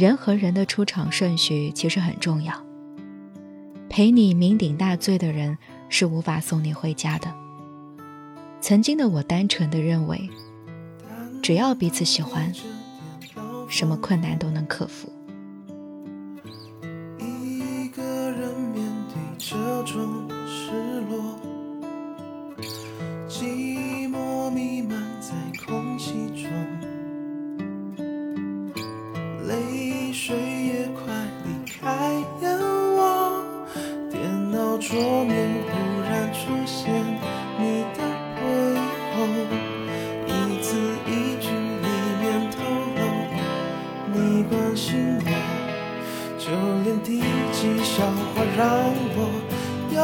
人和人的出场顺序其实很重要。陪你酩酊大醉的人是无法送你回家的。曾经的我单纯的认为，只要彼此喜欢，什么困难都能克服。一个人面对这种失落，一字一句里面透露你关心我。就连第几笑话让我有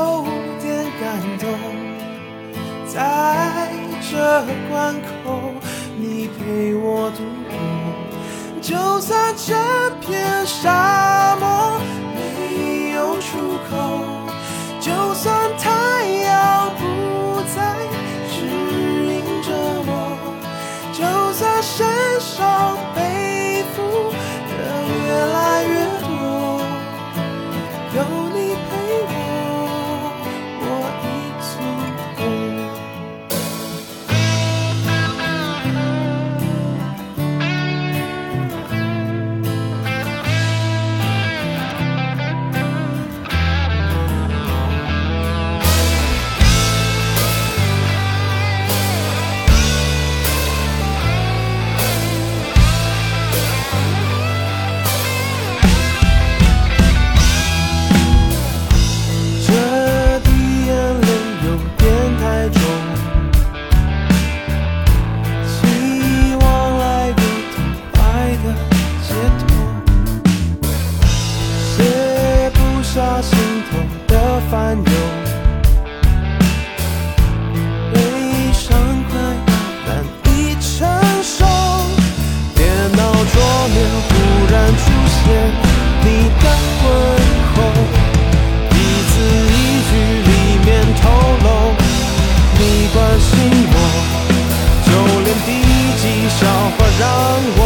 点感动，在这关口，你陪我度过，就算这片沙。心头的烦忧，悲伤快难以承受。电脑桌面忽然出现你的问候，一字一句里面透露你关心我，就连低级笑话让我。